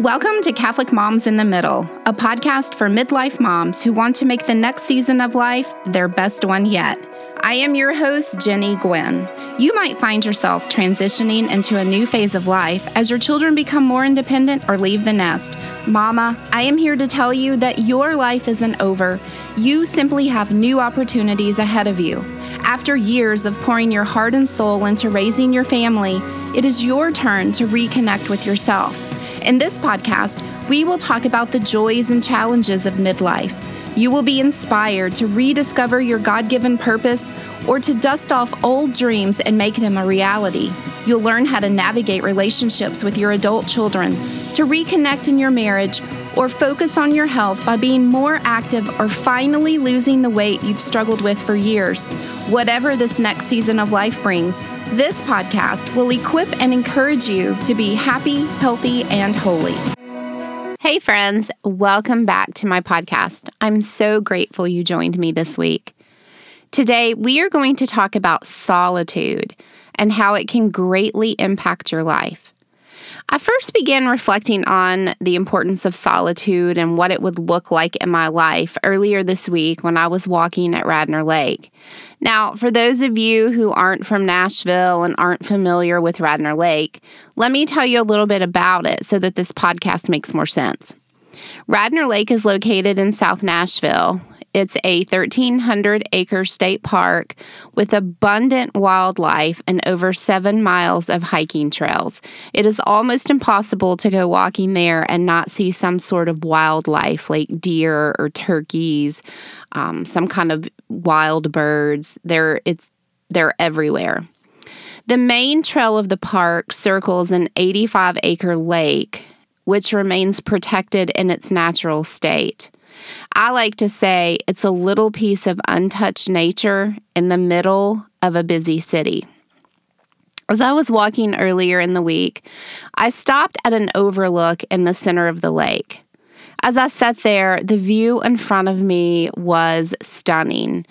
Welcome to Catholic Moms in the Middle, a podcast for midlife moms who want to make the next season of life their best one yet. I am your host, Jennie Gwynn. You might find yourself transitioning into a new phase of life as your children become more independent or leave the nest. Mama, I am here to tell you that your life isn't over. You simply have new opportunities ahead of you. After years of pouring your heart and soul into raising your family, it is your turn to reconnect with yourself. In this podcast, we will talk about the joys and challenges of midlife. You will be inspired to rediscover your God given purpose or to dust off old dreams and make them a reality. You'll learn how to navigate relationships with your adult children, to reconnect in your marriage, or focus on your health by being more active or finally losing the weight you've struggled with for years. Whatever this next season of life brings, this podcast will equip and encourage you to be happy, healthy, and holy. Hey, friends, welcome back to my podcast. I'm so grateful you joined me this week. Today, we are going to talk about solitude and how it can greatly impact your life. I first began reflecting on the importance of solitude and what it would look like in my life earlier this week when I was walking at Radnor Lake. Now, for those of you who aren't from Nashville and aren't familiar with Radnor Lake, let me tell you a little bit about it so that this podcast makes more sense. Radnor Lake is located in South Nashville. It's a 1,300 acre state park with abundant wildlife and over seven miles of hiking trails. It is almost impossible to go walking there and not see some sort of wildlife like deer or turkeys, um, some kind of wild birds. They're, it's, they're everywhere. The main trail of the park circles an 85 acre lake, which remains protected in its natural state. I like to say it's a little piece of untouched nature in the middle of a busy city. As I was walking earlier in the week, I stopped at an overlook in the center of the lake. As I sat there, the view in front of me was stunning.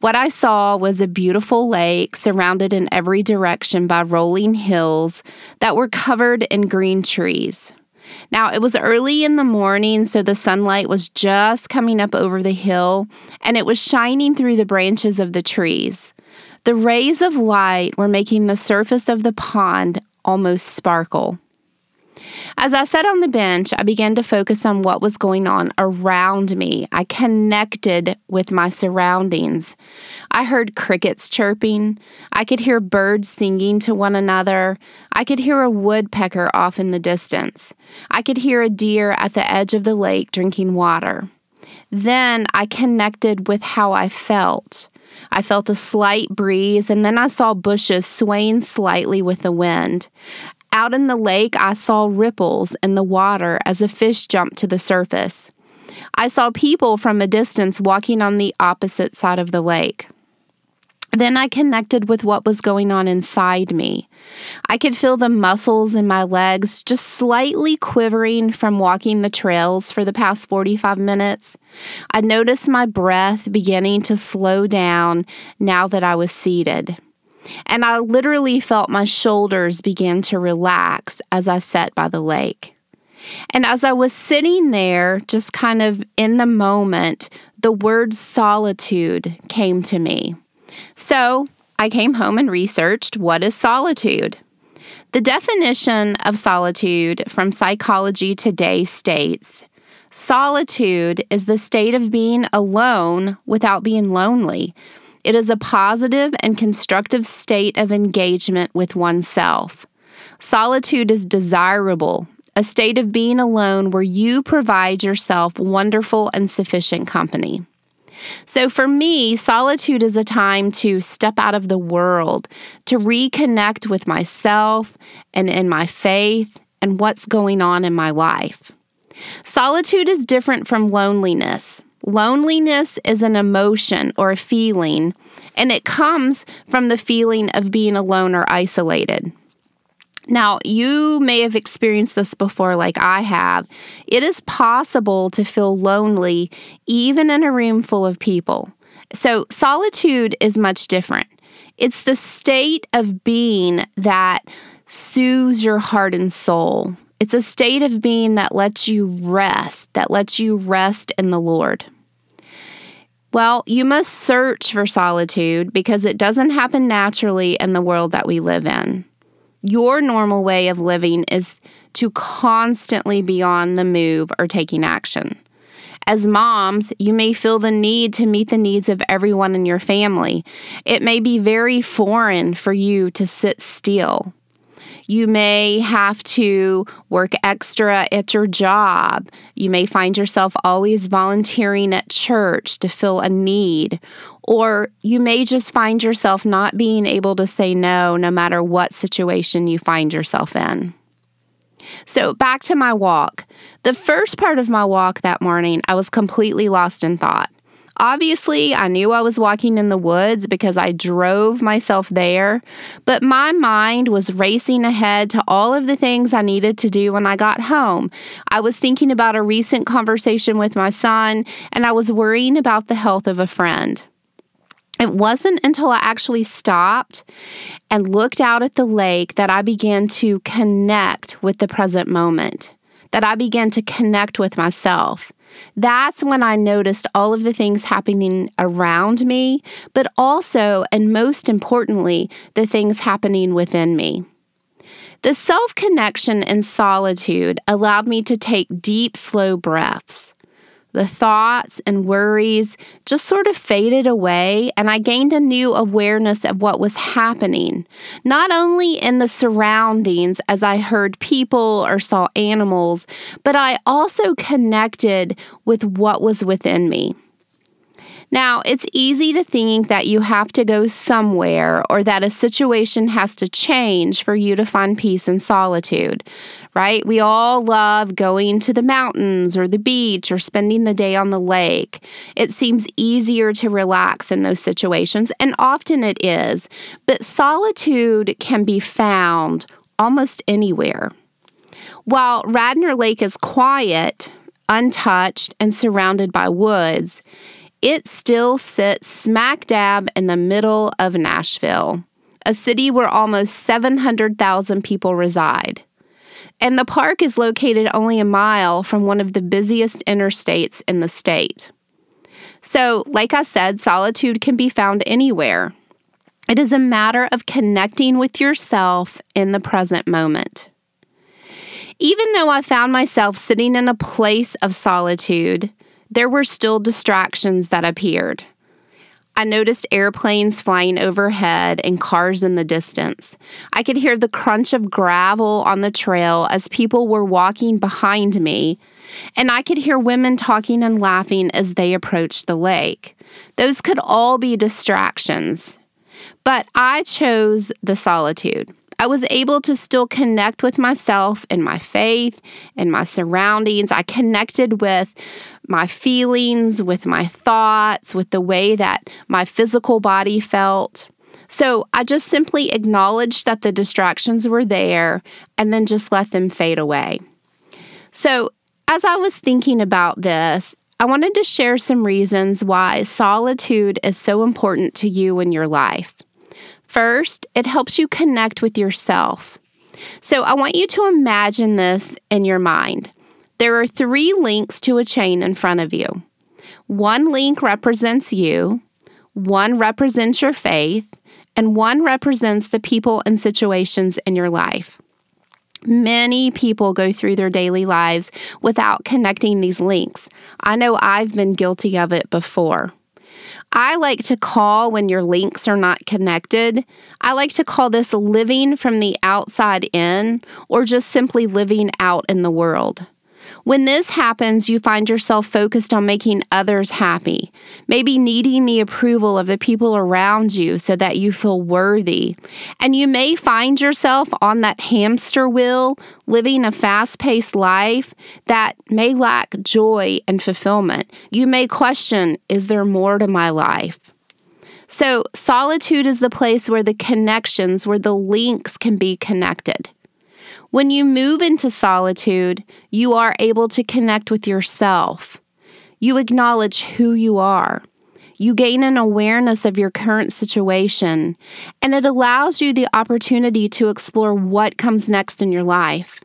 What I saw was a beautiful lake surrounded in every direction by rolling hills that were covered in green trees. Now, it was early in the morning, so the sunlight was just coming up over the hill and it was shining through the branches of the trees. The rays of light were making the surface of the pond almost sparkle. As I sat on the bench, I began to focus on what was going on around me. I connected with my surroundings. I heard crickets chirping. I could hear birds singing to one another. I could hear a woodpecker off in the distance. I could hear a deer at the edge of the lake drinking water. Then I connected with how I felt. I felt a slight breeze, and then I saw bushes swaying slightly with the wind. Out in the lake, I saw ripples in the water as a fish jumped to the surface. I saw people from a distance walking on the opposite side of the lake. Then I connected with what was going on inside me. I could feel the muscles in my legs just slightly quivering from walking the trails for the past 45 minutes. I noticed my breath beginning to slow down now that I was seated. And I literally felt my shoulders begin to relax as I sat by the lake. And as I was sitting there, just kind of in the moment, the word solitude came to me. So I came home and researched what is solitude. The definition of solitude from Psychology Today states solitude is the state of being alone without being lonely it is a positive and constructive state of engagement with oneself. Solitude is desirable, a state of being alone where you provide yourself wonderful and sufficient company. So, for me, solitude is a time to step out of the world, to reconnect with myself and in my faith and what's going on in my life. Solitude is different from loneliness. Loneliness is an emotion or a feeling, and it comes from the feeling of being alone or isolated. Now, you may have experienced this before, like I have. It is possible to feel lonely even in a room full of people. So, solitude is much different. It's the state of being that soothes your heart and soul. It's a state of being that lets you rest, that lets you rest in the Lord. Well, you must search for solitude because it doesn't happen naturally in the world that we live in. Your normal way of living is to constantly be on the move or taking action. As moms, you may feel the need to meet the needs of everyone in your family. It may be very foreign for you to sit still. You may have to work extra at your job. You may find yourself always volunteering at church to fill a need. Or you may just find yourself not being able to say no, no matter what situation you find yourself in. So, back to my walk. The first part of my walk that morning, I was completely lost in thought. Obviously, I knew I was walking in the woods because I drove myself there, but my mind was racing ahead to all of the things I needed to do when I got home. I was thinking about a recent conversation with my son, and I was worrying about the health of a friend. It wasn't until I actually stopped and looked out at the lake that I began to connect with the present moment, that I began to connect with myself. That's when I noticed all of the things happening around me, but also, and most importantly, the things happening within me. The self connection and solitude allowed me to take deep, slow breaths the thoughts and worries just sort of faded away, and I gained a new awareness of what was happening, not only in the surroundings as I heard people or saw animals, but I also connected with what was within me. Now, it's easy to think that you have to go somewhere or that a situation has to change for you to find peace and solitude, right? We all love going to the mountains or the beach or spending the day on the lake. It seems easier to relax in those situations, and often it is, but solitude can be found almost anywhere. While Radnor Lake is quiet, untouched, and surrounded by woods, it still sits smack dab in the middle of Nashville, a city where almost 700,000 people reside. And the park is located only a mile from one of the busiest interstates in the state. So, like I said, solitude can be found anywhere. It is a matter of connecting with yourself in the present moment. Even though I found myself sitting in a place of solitude, there were still distractions that appeared. I noticed airplanes flying overhead and cars in the distance. I could hear the crunch of gravel on the trail as people were walking behind me, and I could hear women talking and laughing as they approached the lake. Those could all be distractions. But I chose the solitude. I was able to still connect with myself and my faith and my surroundings. I connected with my feelings, with my thoughts, with the way that my physical body felt. So I just simply acknowledged that the distractions were there and then just let them fade away. So, as I was thinking about this, I wanted to share some reasons why solitude is so important to you in your life. First, it helps you connect with yourself. So I want you to imagine this in your mind. There are three links to a chain in front of you. One link represents you, one represents your faith, and one represents the people and situations in your life. Many people go through their daily lives without connecting these links. I know I've been guilty of it before. I like to call when your links are not connected. I like to call this living from the outside in or just simply living out in the world. When this happens, you find yourself focused on making others happy, maybe needing the approval of the people around you so that you feel worthy. And you may find yourself on that hamster wheel, living a fast paced life that may lack joy and fulfillment. You may question is there more to my life? So, solitude is the place where the connections, where the links can be connected. When you move into solitude, you are able to connect with yourself. You acknowledge who you are. You gain an awareness of your current situation, and it allows you the opportunity to explore what comes next in your life.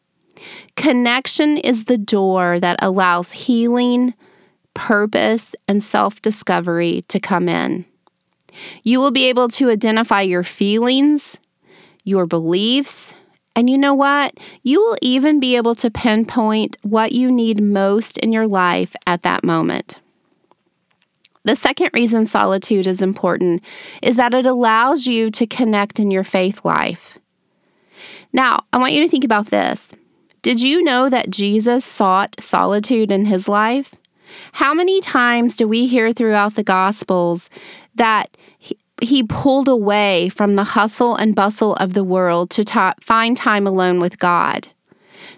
Connection is the door that allows healing, purpose, and self discovery to come in. You will be able to identify your feelings, your beliefs, and you know what? You will even be able to pinpoint what you need most in your life at that moment. The second reason solitude is important is that it allows you to connect in your faith life. Now, I want you to think about this. Did you know that Jesus sought solitude in his life? How many times do we hear throughout the Gospels that he, pulled away from the hustle and bustle of the world to ta- find time alone with God?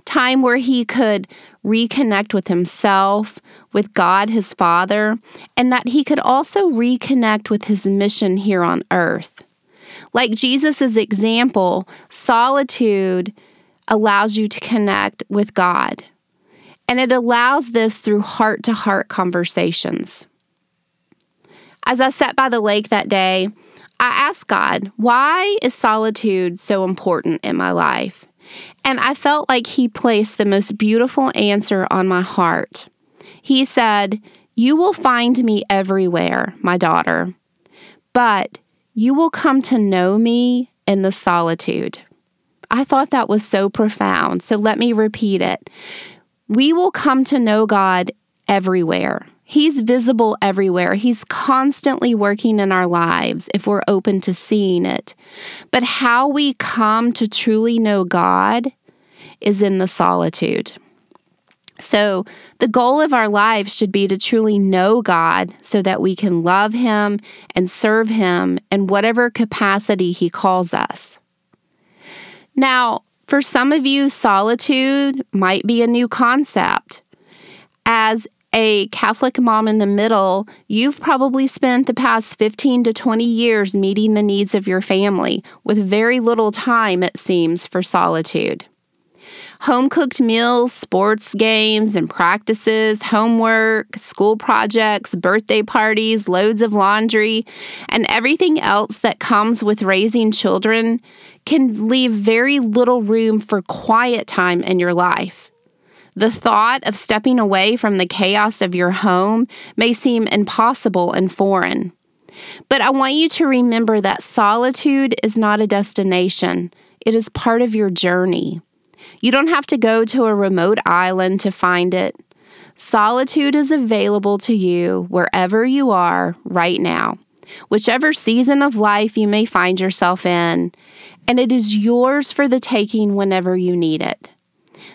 Time where he could reconnect with himself, with God his Father, and that he could also reconnect with his mission here on earth. Like Jesus' example, solitude allows you to connect with God. And it allows this through heart to heart conversations. As I sat by the lake that day, I asked God, why is solitude so important in my life? And I felt like He placed the most beautiful answer on my heart. He said, You will find me everywhere, my daughter, but you will come to know me in the solitude. I thought that was so profound. So let me repeat it. We will come to know God everywhere. He's visible everywhere. He's constantly working in our lives if we're open to seeing it. But how we come to truly know God is in the solitude. So, the goal of our lives should be to truly know God so that we can love Him and serve Him in whatever capacity He calls us. Now, for some of you, solitude might be a new concept. As a Catholic mom in the middle, you've probably spent the past 15 to 20 years meeting the needs of your family with very little time, it seems, for solitude. Home cooked meals, sports games and practices, homework, school projects, birthday parties, loads of laundry, and everything else that comes with raising children can leave very little room for quiet time in your life. The thought of stepping away from the chaos of your home may seem impossible and foreign. But I want you to remember that solitude is not a destination, it is part of your journey. You don't have to go to a remote island to find it. Solitude is available to you wherever you are right now, whichever season of life you may find yourself in, and it is yours for the taking whenever you need it.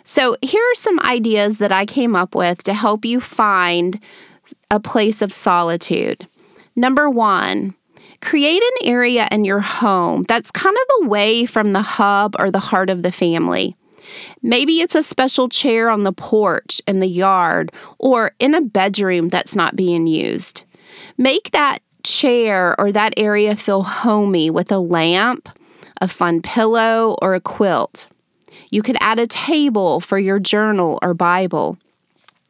So, here are some ideas that I came up with to help you find a place of solitude. Number one, create an area in your home that's kind of away from the hub or the heart of the family. Maybe it's a special chair on the porch in the yard or in a bedroom that's not being used. Make that chair or that area feel homey with a lamp, a fun pillow, or a quilt. You could add a table for your journal or Bible.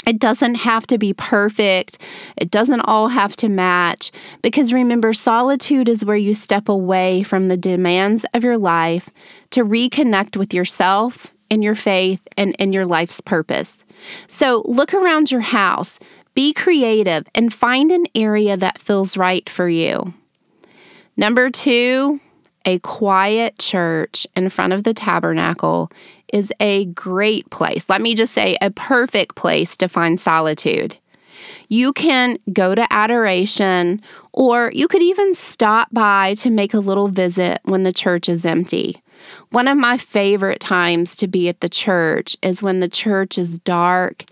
It doesn't have to be perfect. It doesn't all have to match. Because remember, solitude is where you step away from the demands of your life to reconnect with yourself and your faith and in your life's purpose. So look around your house, be creative, and find an area that feels right for you. Number two, a quiet church in front of the tabernacle is a great place. Let me just say, a perfect place to find solitude. You can go to adoration, or you could even stop by to make a little visit when the church is empty. One of my favorite times to be at the church is when the church is dark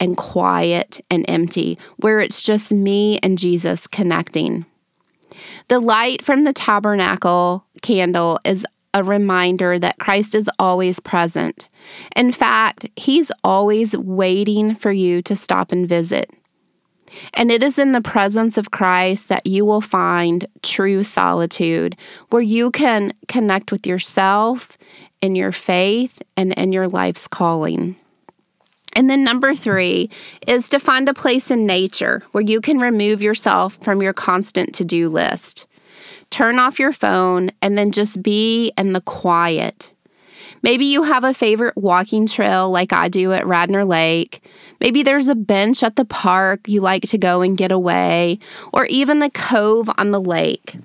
and quiet and empty, where it's just me and Jesus connecting. The light from the tabernacle candle is a reminder that Christ is always present. In fact, He's always waiting for you to stop and visit. And it is in the presence of Christ that you will find true solitude, where you can connect with yourself in your faith and in your life's calling. And then number three is to find a place in nature where you can remove yourself from your constant to do list. Turn off your phone and then just be in the quiet. Maybe you have a favorite walking trail like I do at Radnor Lake. Maybe there's a bench at the park you like to go and get away, or even the cove on the lake.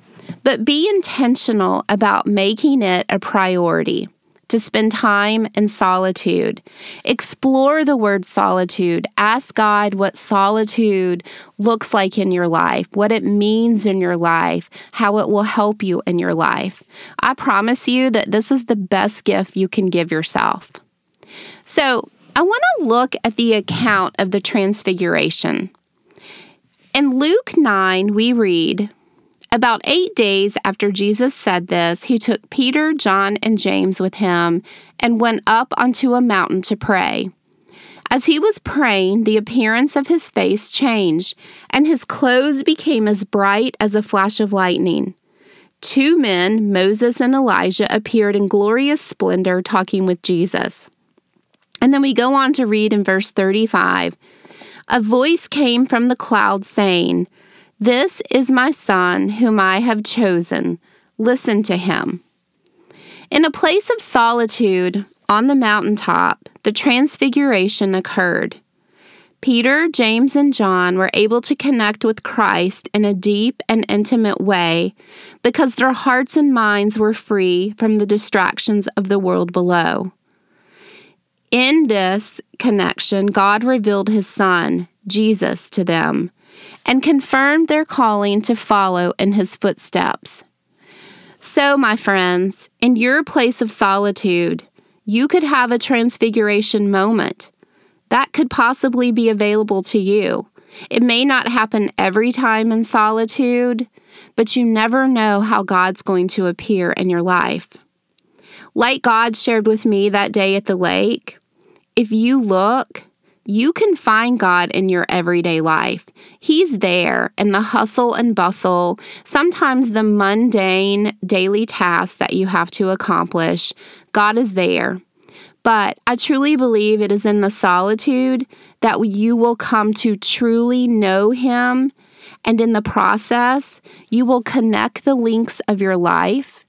But be intentional about making it a priority to spend time in solitude. Explore the word solitude. Ask God what solitude looks like in your life, what it means in your life, how it will help you in your life. I promise you that this is the best gift you can give yourself. So, I want to look at the account of the Transfiguration. In Luke 9, we read, about eight days after Jesus said this, he took Peter, John, and James with him and went up onto a mountain to pray. As he was praying, the appearance of his face changed, and his clothes became as bright as a flash of lightning. Two men, Moses and Elijah, appeared in glorious splendor talking with Jesus. And then we go on to read in verse 35 A voice came from the cloud saying, this is my son whom I have chosen. Listen to him. In a place of solitude on the mountaintop, the transfiguration occurred. Peter, James, and John were able to connect with Christ in a deep and intimate way because their hearts and minds were free from the distractions of the world below. In this connection, God revealed his Son, Jesus, to them and confirmed their calling to follow in his footsteps. So, my friends, in your place of solitude, you could have a transfiguration moment. That could possibly be available to you. It may not happen every time in solitude, but you never know how God's going to appear in your life. Like God shared with me that day at the lake, if you look, you can find God in your everyday life. He's there in the hustle and bustle, sometimes the mundane daily tasks that you have to accomplish. God is there. But I truly believe it is in the solitude that you will come to truly know Him. And in the process, you will connect the links of your life.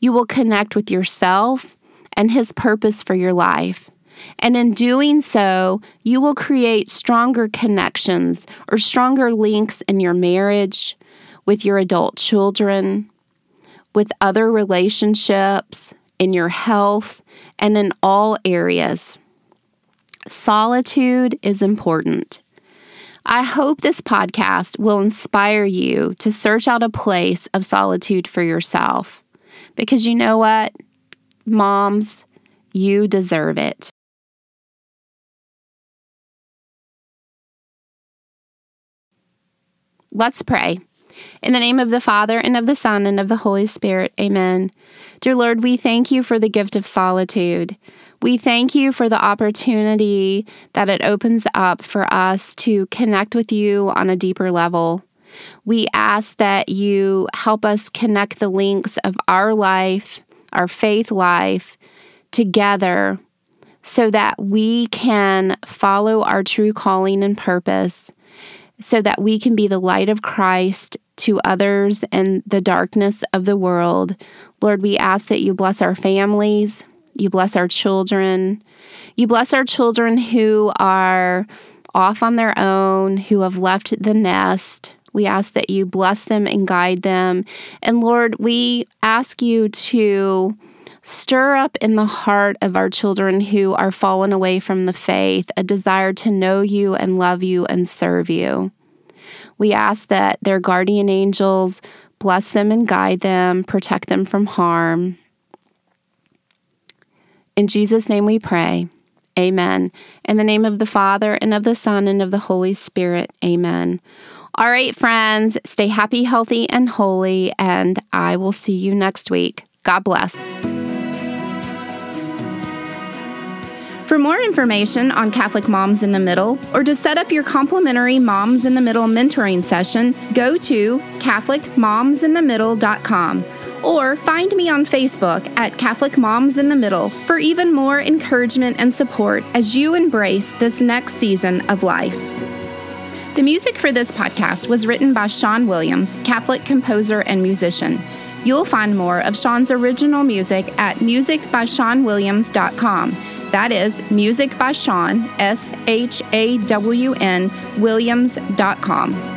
You will connect with yourself and His purpose for your life. And in doing so, you will create stronger connections or stronger links in your marriage, with your adult children, with other relationships, in your health, and in all areas. Solitude is important. I hope this podcast will inspire you to search out a place of solitude for yourself. Because you know what? Moms, you deserve it. Let's pray. In the name of the Father, and of the Son, and of the Holy Spirit, amen. Dear Lord, we thank you for the gift of solitude. We thank you for the opportunity that it opens up for us to connect with you on a deeper level. We ask that you help us connect the links of our life, our faith life, together so that we can follow our true calling and purpose so that we can be the light of Christ to others in the darkness of the world. Lord, we ask that you bless our families, you bless our children, you bless our children who are off on their own, who have left the nest. We ask that you bless them and guide them. And Lord, we ask you to Stir up in the heart of our children who are fallen away from the faith a desire to know you and love you and serve you. We ask that their guardian angels bless them and guide them, protect them from harm. In Jesus' name we pray. Amen. In the name of the Father, and of the Son, and of the Holy Spirit. Amen. All right, friends, stay happy, healthy, and holy, and I will see you next week. God bless. For more information on Catholic Moms in the Middle or to set up your complimentary Moms in the Middle mentoring session, go to CatholicMomsInTheMiddle.com or find me on Facebook at Catholic Moms in the Middle for even more encouragement and support as you embrace this next season of life. The music for this podcast was written by Shawn Williams, Catholic composer and musician. You'll find more of Shawn's original music at musicbyshawnwilliams.com. That is music by Shawn, S H A W N, Williams.com.